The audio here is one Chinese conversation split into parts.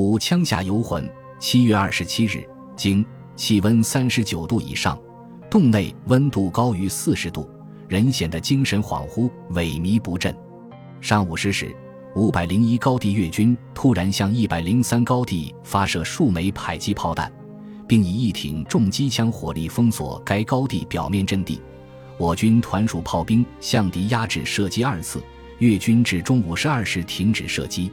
五枪下游魂，七月二十七日，经气温三十九度以上，洞内温度高于四十度，人显得精神恍惚、萎靡不振。上午十时，五百零一高地越军突然向一百零三高地发射数枚迫击炮弹，并以一挺重机枪火力封锁该高地表面阵地。我军团属炮兵向敌压制射击二次，越军至中午十二时停止射击。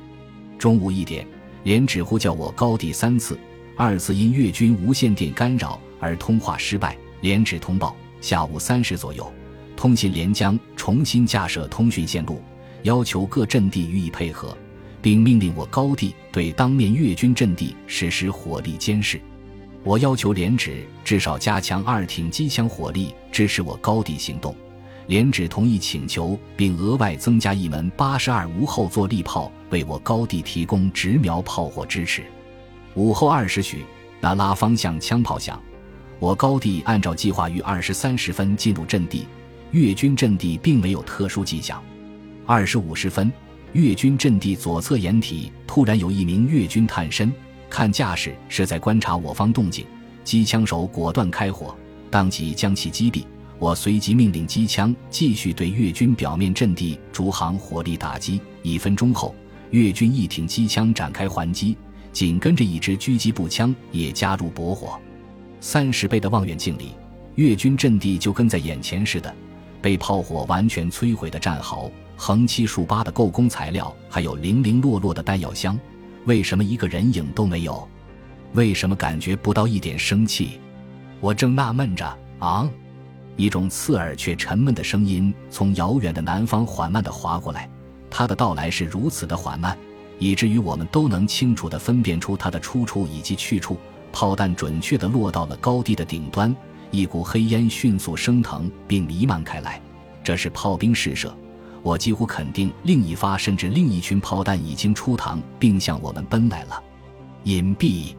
中午一点。连指呼叫我高地三次，二次因越军无线电干扰而通话失败。连指通报，下午三时左右，通信连将重新架设通讯线路，要求各阵地予以配合，并命令我高地对当面越军阵地实施火力监视。我要求连指至少加强二挺机枪火力，支持我高地行动。连指同意请求，并额外增加一门八十二无后坐力炮。为我高地提供直瞄炮火支持。午后二时许，那拉方向枪炮响，我高地按照计划于二十三时分进入阵地。越军阵地并没有特殊迹象。二十五时分，越军阵地左侧掩体突然有一名越军探身，看架势是在观察我方动静。机枪手果断开火，当即将其击毙。我随即命令机枪继续对越军表面阵地逐行火力打击。一分钟后。越军一挺机枪展开还击，紧跟着一支狙击步枪也加入搏火。三十倍的望远镜里，越军阵地就跟在眼前似的，被炮火完全摧毁的战壕，横七竖八的构工材料，还有零零落落的弹药箱。为什么一个人影都没有？为什么感觉不到一点生气？我正纳闷着，啊！一种刺耳却沉闷的声音从遥远的南方缓慢地划过来。他的到来是如此的缓慢，以至于我们都能清楚地分辨出他的出处以及去处。炮弹准确地落到了高地的顶端，一股黑烟迅速升腾并弥漫开来。这是炮兵试射，我几乎肯定另一发甚至另一群炮弹已经出膛并向我们奔来了。隐蔽，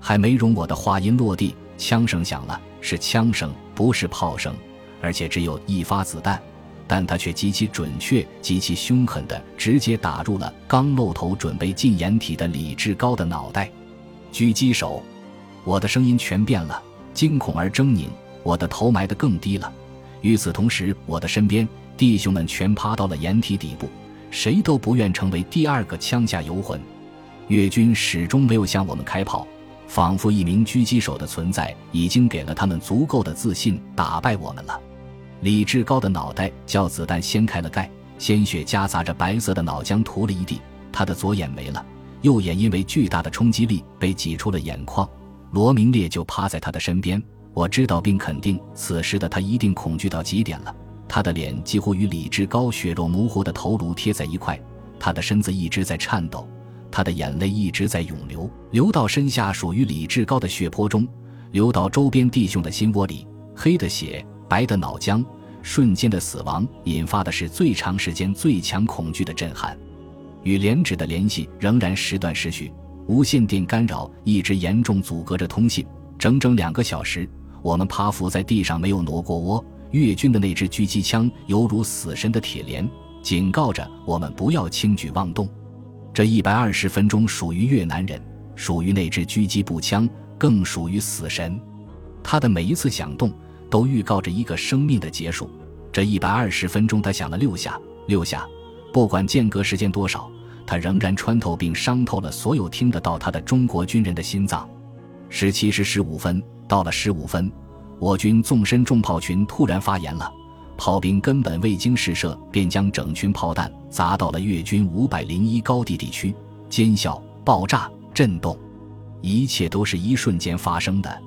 还没容我的话音落地，枪声响了，是枪声，不是炮声，而且只有一发子弹。但他却极其准确、极其凶狠地直接打入了刚露头准备进掩体的李志高的脑袋。狙击手，我的声音全变了，惊恐而狰狞。我的头埋得更低了。与此同时，我的身边弟兄们全趴到了掩体底部，谁都不愿成为第二个枪下游魂。越军始终没有向我们开炮，仿佛一名狙击手的存在已经给了他们足够的自信，打败我们了。李志高的脑袋叫子弹掀开了盖，鲜血夹杂着白色的脑浆涂了一地。他的左眼没了，右眼因为巨大的冲击力被挤出了眼眶。罗明烈就趴在他的身边，我知道并肯定，此时的他一定恐惧到极点了。他的脸几乎与李志高血肉模糊的头颅贴在一块，他的身子一直在颤抖，他的眼泪一直在涌流，流到身下属于李志高的血泊中，流到周边弟兄的心窝里，黑的血。白的脑浆，瞬间的死亡引发的是最长时间、最强恐惧的震撼。与连指的联系仍然时断时续，无线电干扰一直严重阻隔着通信。整整两个小时，我们趴伏在地上没有挪过窝。越军的那支狙击枪犹如死神的铁链，警告着我们不要轻举妄动。这一百二十分钟属于越南人，属于那支狙击步枪，更属于死神。他的每一次响动。都预告着一个生命的结束。这一百二十分钟，他响了六下，六下。不管间隔时间多少，他仍然穿透并伤透了所有听得到他的中国军人的心脏。十七时十五分，到了十五分，我军纵深重炮群突然发言了。炮兵根本未经试射，便将整群炮弹砸到了越军五百零一高地地区，尖啸、爆炸、震动，一切都是一瞬间发生的。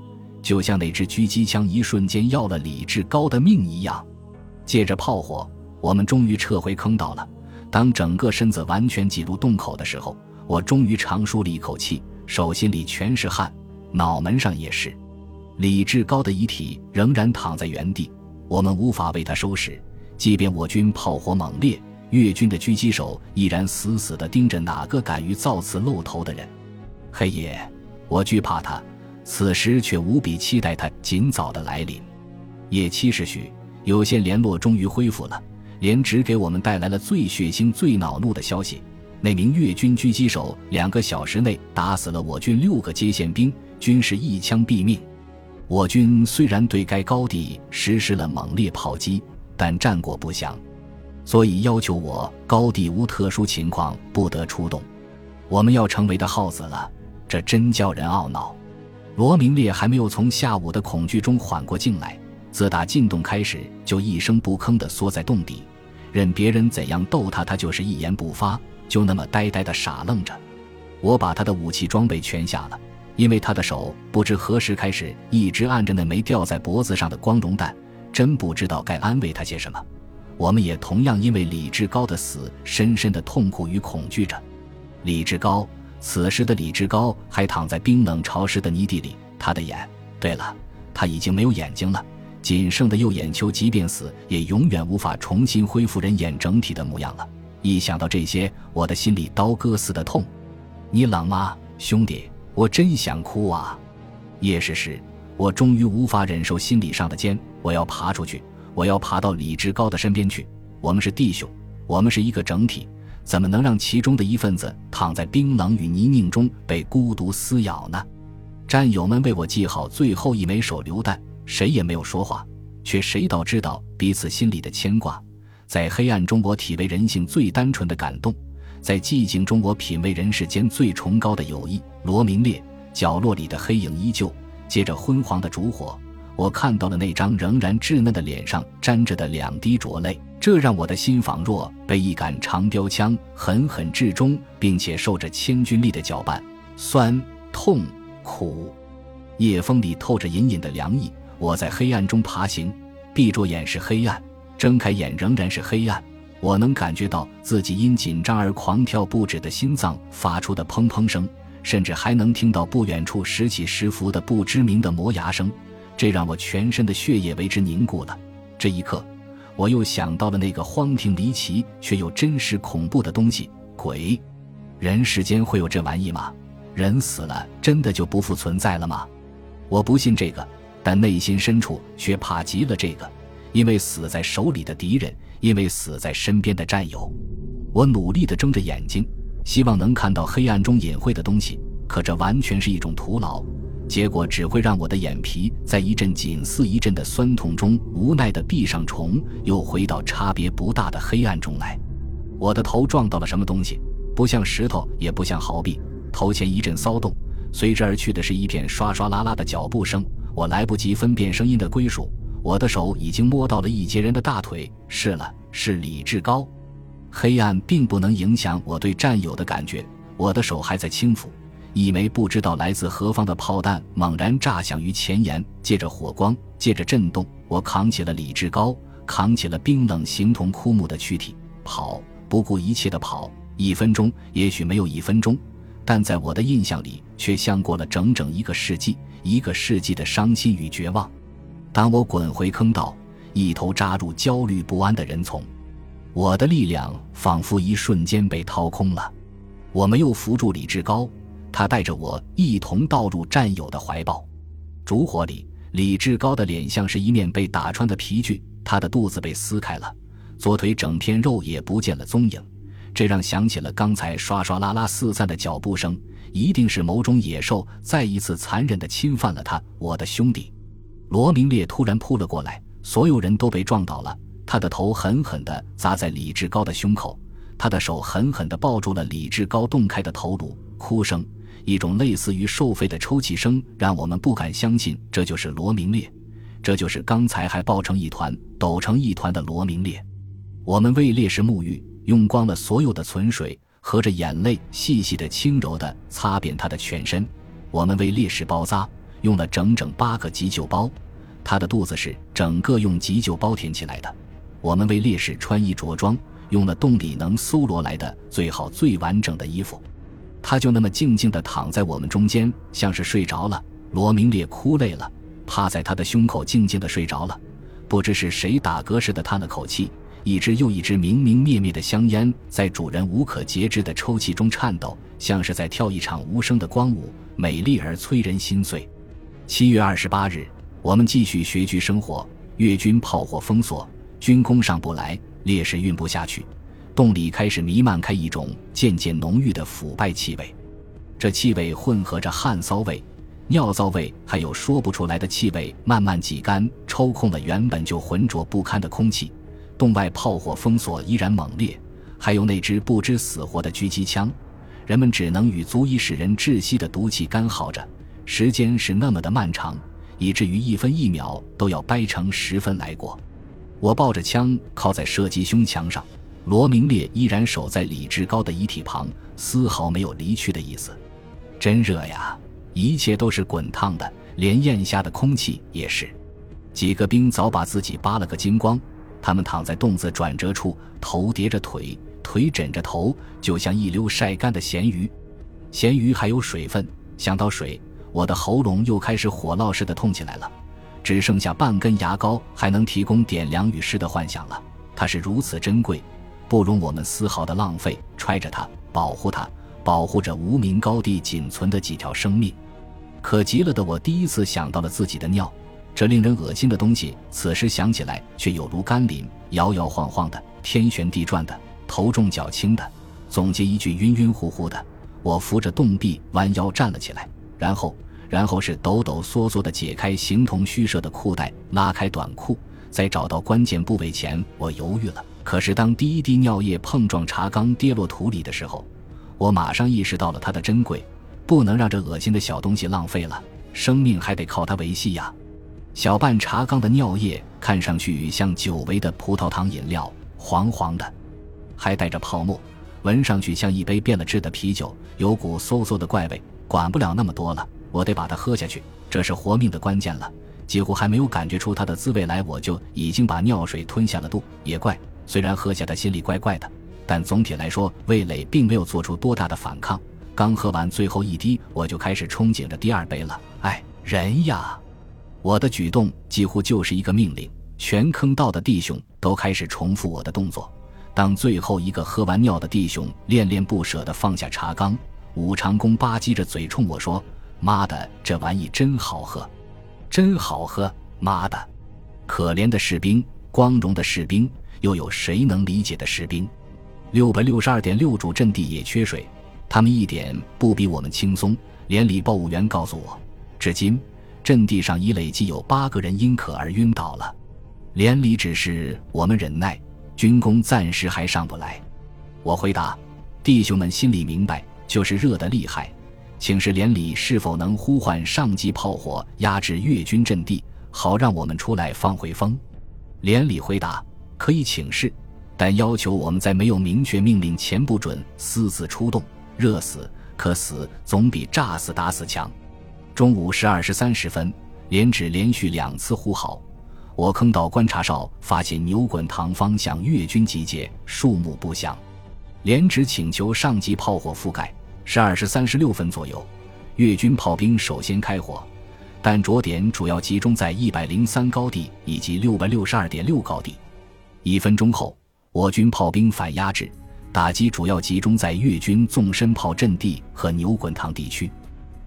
就像那支狙击枪一瞬间要了李志高的命一样，借着炮火，我们终于撤回坑道了。当整个身子完全挤入洞口的时候，我终于长舒了一口气，手心里全是汗，脑门上也是。李志高的遗体仍然躺在原地，我们无法为他收拾。即便我军炮火猛烈，越军的狙击手依然死死地盯着哪个敢于造次露头的人。黑夜，我惧怕他。此时却无比期待他尽早的来临。夜七时许，有线联络终于恢复了，连只给我们带来了最血腥、最恼怒的消息：那名越军狙击手两个小时内打死了我军六个接线兵，均是一枪毙命。我军虽然对该高地实施了猛烈炮击，但战果不详，所以要求我高地无特殊情况不得出动。我们要成为的耗子了，这真叫人懊恼。罗明烈还没有从下午的恐惧中缓过劲来，自打进洞开始就一声不吭地缩在洞底，任别人怎样逗他，他就是一言不发。就那么呆呆的傻愣着，我把他的武器装备全下了，因为他的手不知何时开始一直按着那枚吊在脖子上的光荣弹，真不知道该安慰他些什么。我们也同样因为李志高的死深深的痛苦与恐惧着。李志高，此时的李志高还躺在冰冷潮湿的泥地里，他的眼……对了，他已经没有眼睛了，仅剩的右眼球，即便死也永远无法重新恢复人眼整体的模样了。一想到这些，我的心里刀割似的痛。你冷吗，兄弟？我真想哭啊！夜视时，我终于无法忍受心理上的煎。我要爬出去，我要爬到李志高的身边去。我们是弟兄，我们是一个整体，怎么能让其中的一份子躺在冰冷与泥泞中被孤独撕咬呢？战友们为我系好最后一枚手榴弹，谁也没有说话，却谁倒知道彼此心里的牵挂。在黑暗中，我体味人性最单纯的感动；在寂静中，我品味人世间最崇高的友谊。罗明烈，角落里的黑影依旧，接着昏黄的烛火，我看到了那张仍然稚嫩的脸上沾着的两滴浊泪，这让我的心仿若被一杆长标枪狠狠掷中，并且受着千钧力的搅拌，酸、痛、苦。夜风里透着隐隐的凉意，我在黑暗中爬行，闭着眼是黑暗。睁开眼仍然是黑暗，我能感觉到自己因紧张而狂跳不止的心脏发出的砰砰声，甚至还能听到不远处时起时伏的不知名的磨牙声，这让我全身的血液为之凝固了。这一刻，我又想到了那个荒挺离奇却又真实恐怖的东西——鬼。人世间会有这玩意吗？人死了真的就不复存在了吗？我不信这个，但内心深处却怕极了这个。因为死在手里的敌人，因为死在身边的战友，我努力地睁着眼睛，希望能看到黑暗中隐晦的东西。可这完全是一种徒劳，结果只会让我的眼皮在一阵紧似一阵的酸痛中无奈地闭上重，又回到差别不大的黑暗中来。我的头撞到了什么东西，不像石头，也不像壕壁。头前一阵骚动，随之而去的是一片刷刷啦啦的脚步声。我来不及分辨声音的归属。我的手已经摸到了一截人的大腿，是了，是李志高。黑暗并不能影响我对战友的感觉，我的手还在轻抚。一枚不知道来自何方的炮弹猛然炸响于前沿，借着火光，借着震动，我扛起了李志高，扛起了冰冷形同枯木的躯体，跑，不顾一切的跑。一分钟，也许没有一分钟，但在我的印象里，却像过了整整一个世纪，一个世纪的伤心与绝望。当我滚回坑道，一头扎入焦虑不安的人丛，我的力量仿佛一瞬间被掏空了。我没有扶住李志高，他带着我一同倒入战友的怀抱。烛火里，李志高的脸像是一面被打穿的皮具，他的肚子被撕开了，左腿整片肉也不见了踪影。这让想起了刚才刷刷啦啦四散的脚步声，一定是某种野兽再一次残忍地侵犯了他，我的兄弟。罗明烈突然扑了过来，所有人都被撞倒了。他的头狠狠地砸在李志高的胸口，他的手狠狠地抱住了李志高洞开的头颅。哭声，一种类似于受肺的抽泣声，让我们不敢相信这就是罗明烈，这就是刚才还抱成一团、抖成一团的罗明烈。我们为烈士沐浴，用光了所有的存水，合着眼泪，细细的、轻柔的擦遍他的全身。我们为烈士包扎。用了整整八个急救包，他的肚子是整个用急救包填起来的。我们为烈士穿衣着装，用了洞里能搜罗来的最好最完整的衣服。他就那么静静地躺在我们中间，像是睡着了。罗明烈哭累了，趴在他的胸口静静地睡着了。不知是谁打嗝似的叹了口气，一支又一支明明灭灭的香烟在主人无可节制的抽泣中颤抖，像是在跳一场无声的光舞，美丽而催人心碎。七月二十八日，我们继续学居生活。越军炮火封锁，军工上不来，烈士运不下去。洞里开始弥漫开一种渐渐浓郁的腐败气味，这气味混合着汗骚味、尿骚味，还有说不出来的气味，慢慢挤干、抽空了原本就浑浊不堪的空气。洞外炮火封锁依然猛烈，还有那支不知死活的狙击枪，人们只能与足以使人窒息的毒气干耗着。时间是那么的漫长，以至于一分一秒都要掰成十分来过。我抱着枪靠在射击胸墙上。罗明烈依然守在李志高的遗体旁，丝毫没有离去的意思。真热呀，一切都是滚烫的，连咽下的空气也是。几个兵早把自己扒了个精光，他们躺在洞子转折处，头叠着腿，腿枕着头，就像一溜晒干的咸鱼。咸鱼还有水分，想到水，我的喉咙又开始火烙似的痛起来了。只剩下半根牙膏，还能提供点凉与湿的幻想了。它是如此珍贵。不容我们丝毫的浪费，揣着它，保护它，保护着无名高地仅存的几条生命。可极了的我，第一次想到了自己的尿，这令人恶心的东西，此时想起来却有如甘霖，摇摇晃晃的，天旋地转的，头重脚轻的。总结一句，晕晕乎乎的。我扶着洞壁，弯腰站了起来，然后，然后是抖抖嗦嗦的解开形同虚设的裤带，拉开短裤，在找到关键部位前，我犹豫了。可是，当第一滴尿液碰撞茶缸跌落土里的时候，我马上意识到了它的珍贵，不能让这恶心的小东西浪费了，生命还得靠它维系呀。小半茶缸的尿液看上去像久违的葡萄糖饮料，黄黄的，还带着泡沫，闻上去像一杯变了质的啤酒，有股馊馊的怪味。管不了那么多了，我得把它喝下去，这是活命的关键了。几乎还没有感觉出它的滋味来，我就已经把尿水吞下了肚，也怪。虽然喝下的心里怪怪的，但总体来说，味蕾并没有做出多大的反抗。刚喝完最后一滴，我就开始憧憬着第二杯了。哎，人呀！我的举动几乎就是一个命令，全坑道的弟兄都开始重复我的动作。当最后一个喝完尿的弟兄恋恋不舍地放下茶缸，武长弓吧唧着嘴冲我说：“妈的，这玩意真好喝，真好喝！妈的，可怜的士兵，光荣的士兵。”又有谁能理解的士兵？六百六十二点六主阵地也缺水，他们一点不比我们轻松。连里报务员告诉我，至今阵地上已累计有八个人因渴而晕倒了。连里指示我们忍耐，军工暂时还上不来。我回答：弟兄们心里明白，就是热得厉害，请示连里是否能呼唤上级炮火压制越军阵地，好让我们出来放回风。连里回答。可以请示，但要求我们在没有明确命令前不准私自出动。热死可死，总比炸死打死强。中午十二时三十分，连指连续两次呼号，我坑道观察哨发现牛滚塘方向越军集结，数目不详。连指请求上级炮火覆盖。十二时三十六分左右，越军炮兵首先开火，但着点主要集中在一百零三高地以及六百六十二点六高地。一分钟后，我军炮兵反压制，打击主要集中在越军纵深炮阵地和牛滚塘地区。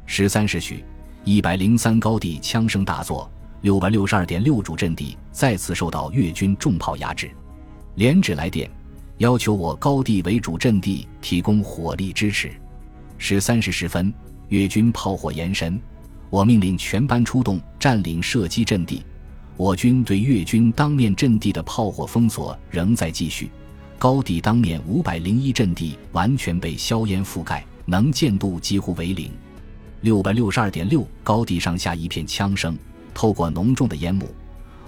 十三时许，一百零三高地枪声大作，六百六十二点六主阵地再次受到越军重炮压制。连指来电，要求我高地为主阵地提供火力支持。十三时十分，越军炮火延伸，我命令全班出动，占领射击阵地。我军对越军当面阵地的炮火封锁仍在继续，高地当面五百零一阵地完全被硝烟覆盖，能见度几乎为零。六百六十二点六高地上下一片枪声，透过浓重的烟幕，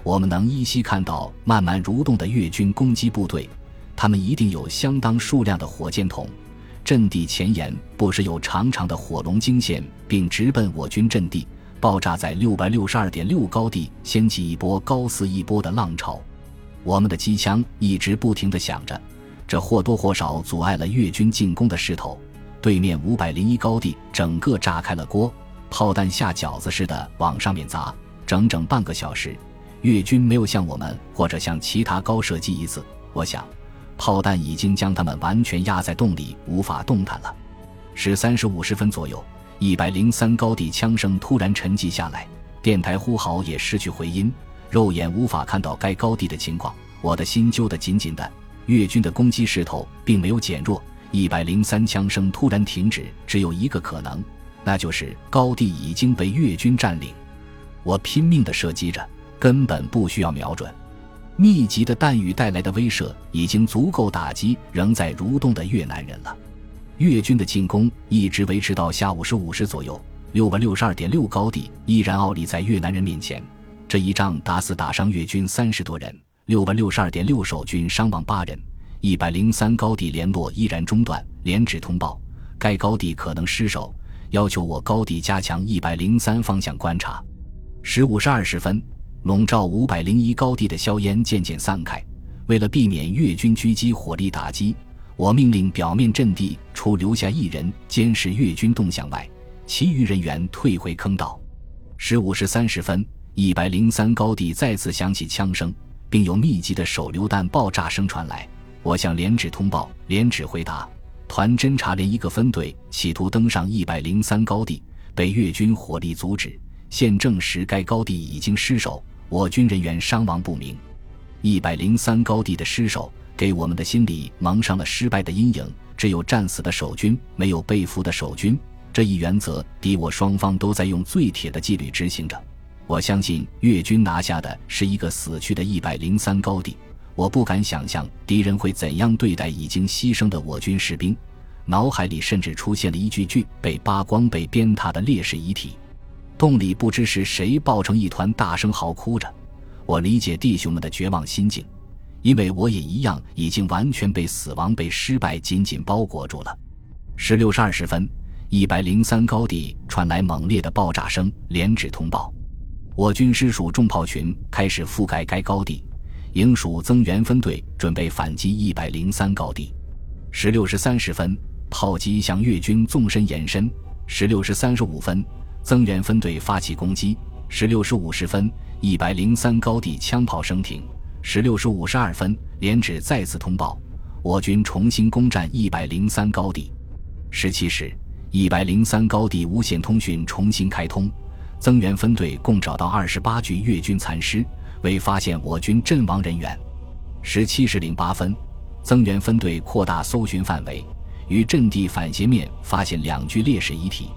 我们能依稀看到慢慢蠕动的越军攻击部队，他们一定有相当数量的火箭筒。阵地前沿不时有长长的火龙惊现，并直奔我军阵地。爆炸在六百六十二点六高地，掀起一波高似一波的浪潮。我们的机枪一直不停地响着，这或多或少阻碍了越军进攻的势头。对面五百零一高地整个炸开了锅，炮弹下饺子似的往上面砸，整整半个小时，越军没有向我们或者向其他高射击一次。我想，炮弹已经将他们完全压在洞里，无法动弹了。十三时五十分左右。一百零三高地枪声突然沉寂下来，电台呼号也失去回音，肉眼无法看到该高地的情况。我的心揪得紧紧的，越军的攻击势头并没有减弱。一百零三枪声突然停止，只有一个可能，那就是高地已经被越军占领。我拼命地射击着，根本不需要瞄准。密集的弹雨带来的威慑已经足够打击仍在蠕动的越南人了。越军的进攻一直维持到下午十五时左右，六百六十二点六高地依然傲立在越南人面前。这一仗打死打伤越军三十多人，六百六十二点六守军伤亡八人。一百零三高地联络依然中断，连指通报该高地可能失守，要求我高地加强一百零三方向观察。十五时二十分，笼罩五百零一高地的硝烟渐渐散开。为了避免越军狙击火力打击，我命令表面阵地除留下一人监视越军动向外，其余人员退回坑道。十五时三十分，一百零三高地再次响起枪声，并有密集的手榴弹爆炸声传来。我向连指通报，连指回答：团侦察连一个分队企图登上一百零三高地，被越军火力阻止。现证实该高地已经失守，我军人员伤亡不明。一百零三高地的失守给我们的心里蒙上了失败的阴影。只有战死的守军，没有被俘的守军。这一原则，敌我双方都在用最铁的纪律执行着。我相信越军拿下的是一个死去的一百零三高地。我不敢想象敌人会怎样对待已经牺牲的我军士兵，脑海里甚至出现了一具具被扒光、被鞭挞的烈士遗体。洞里不知是谁抱成一团，大声嚎哭着。我理解弟兄们的绝望心境，因为我也一样，已经完全被死亡、被失败紧紧包裹住了。十六时二十分，一百零三高地传来猛烈的爆炸声，连指通报，我军师属重炮群开始覆盖该高地。营属增援分队准备反击一百零三高地。十六时三十分，炮击向越军纵深延伸。十六时三十五分，增援分队发起攻击。十六时五十分，一百零三高地枪炮声停。十六时五十二分，连指再次通报，我军重新攻占一百零三高地。十七时，一百零三高地无线通讯重新开通，增援分队共找到二十八具越军残尸。未发现我军阵亡人员，十七时零八分，增援分队扩大搜寻范围，于阵地反斜面发现两具烈士遗体，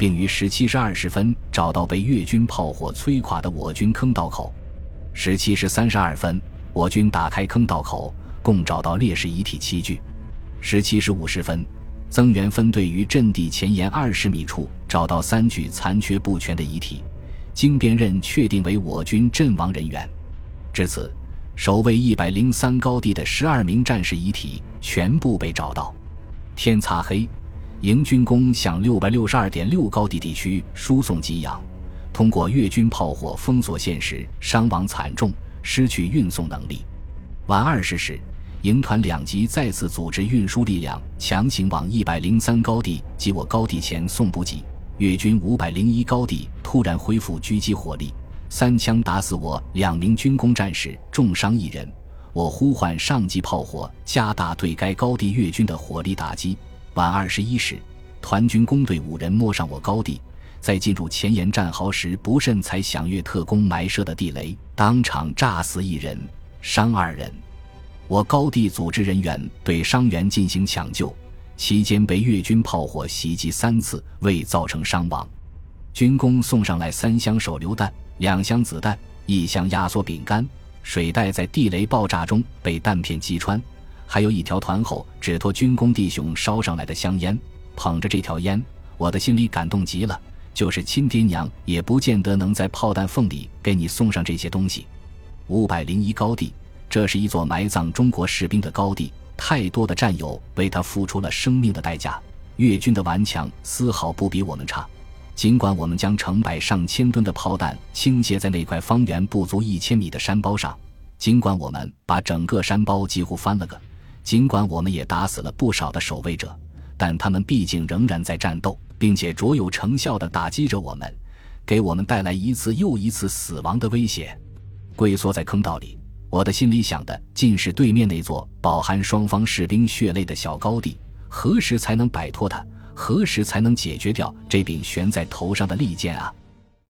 并于十七时二十分找到被越军炮火摧垮的我军坑道口。十七时三十二分，我军打开坑道口，共找到烈士遗体七具。十七时五十分，增援分队于阵地前沿二十米处找到三具残缺不全的遗体。经辨认，确定为我军阵亡人员。至此，守卫一百零三高地的十二名战士遗体全部被找到。天擦黑，营军工向六百六十二点六高地地区输送给养。通过越军炮火封锁线时，伤亡惨重，失去运送能力。晚二十时，营团两级再次组织运输力量，强行往一百零三高地及我高地前送补给。越军五百零一高地突然恢复狙击火力，三枪打死我两名军工战士，重伤一人。我呼唤上级炮火，加大对该高地越军的火力打击。晚二十一时，团军工队五人摸上我高地，在进入前沿战壕时不慎才响越特工埋设的地雷，当场炸死一人，伤二人。我高地组织人员对伤员进行抢救。期间被越军炮火袭击三次，未造成伤亡。军工送上来三箱手榴弹、两箱子弹、一箱压缩饼干、水袋，在地雷爆炸中被弹片击穿，还有一条团后只托军工弟兄烧上来的香烟。捧着这条烟，我的心里感动极了。就是亲爹娘也不见得能在炮弹缝里给你送上这些东西。五百零一高地，这是一座埋葬中国士兵的高地。太多的战友为他付出了生命的代价。越军的顽强丝毫不比我们差。尽管我们将成百上千吨的炮弹倾泻在那块方圆不足一千米的山包上，尽管我们把整个山包几乎翻了个，尽管我们也打死了不少的守卫者，但他们毕竟仍然在战斗，并且卓有成效地打击着我们，给我们带来一次又一次死亡的威胁。龟缩在坑道里。我的心里想的尽是对面那座饱含双方士兵血泪的小高地，何时才能摆脱它？何时才能解决掉这柄悬在头上的利剑啊？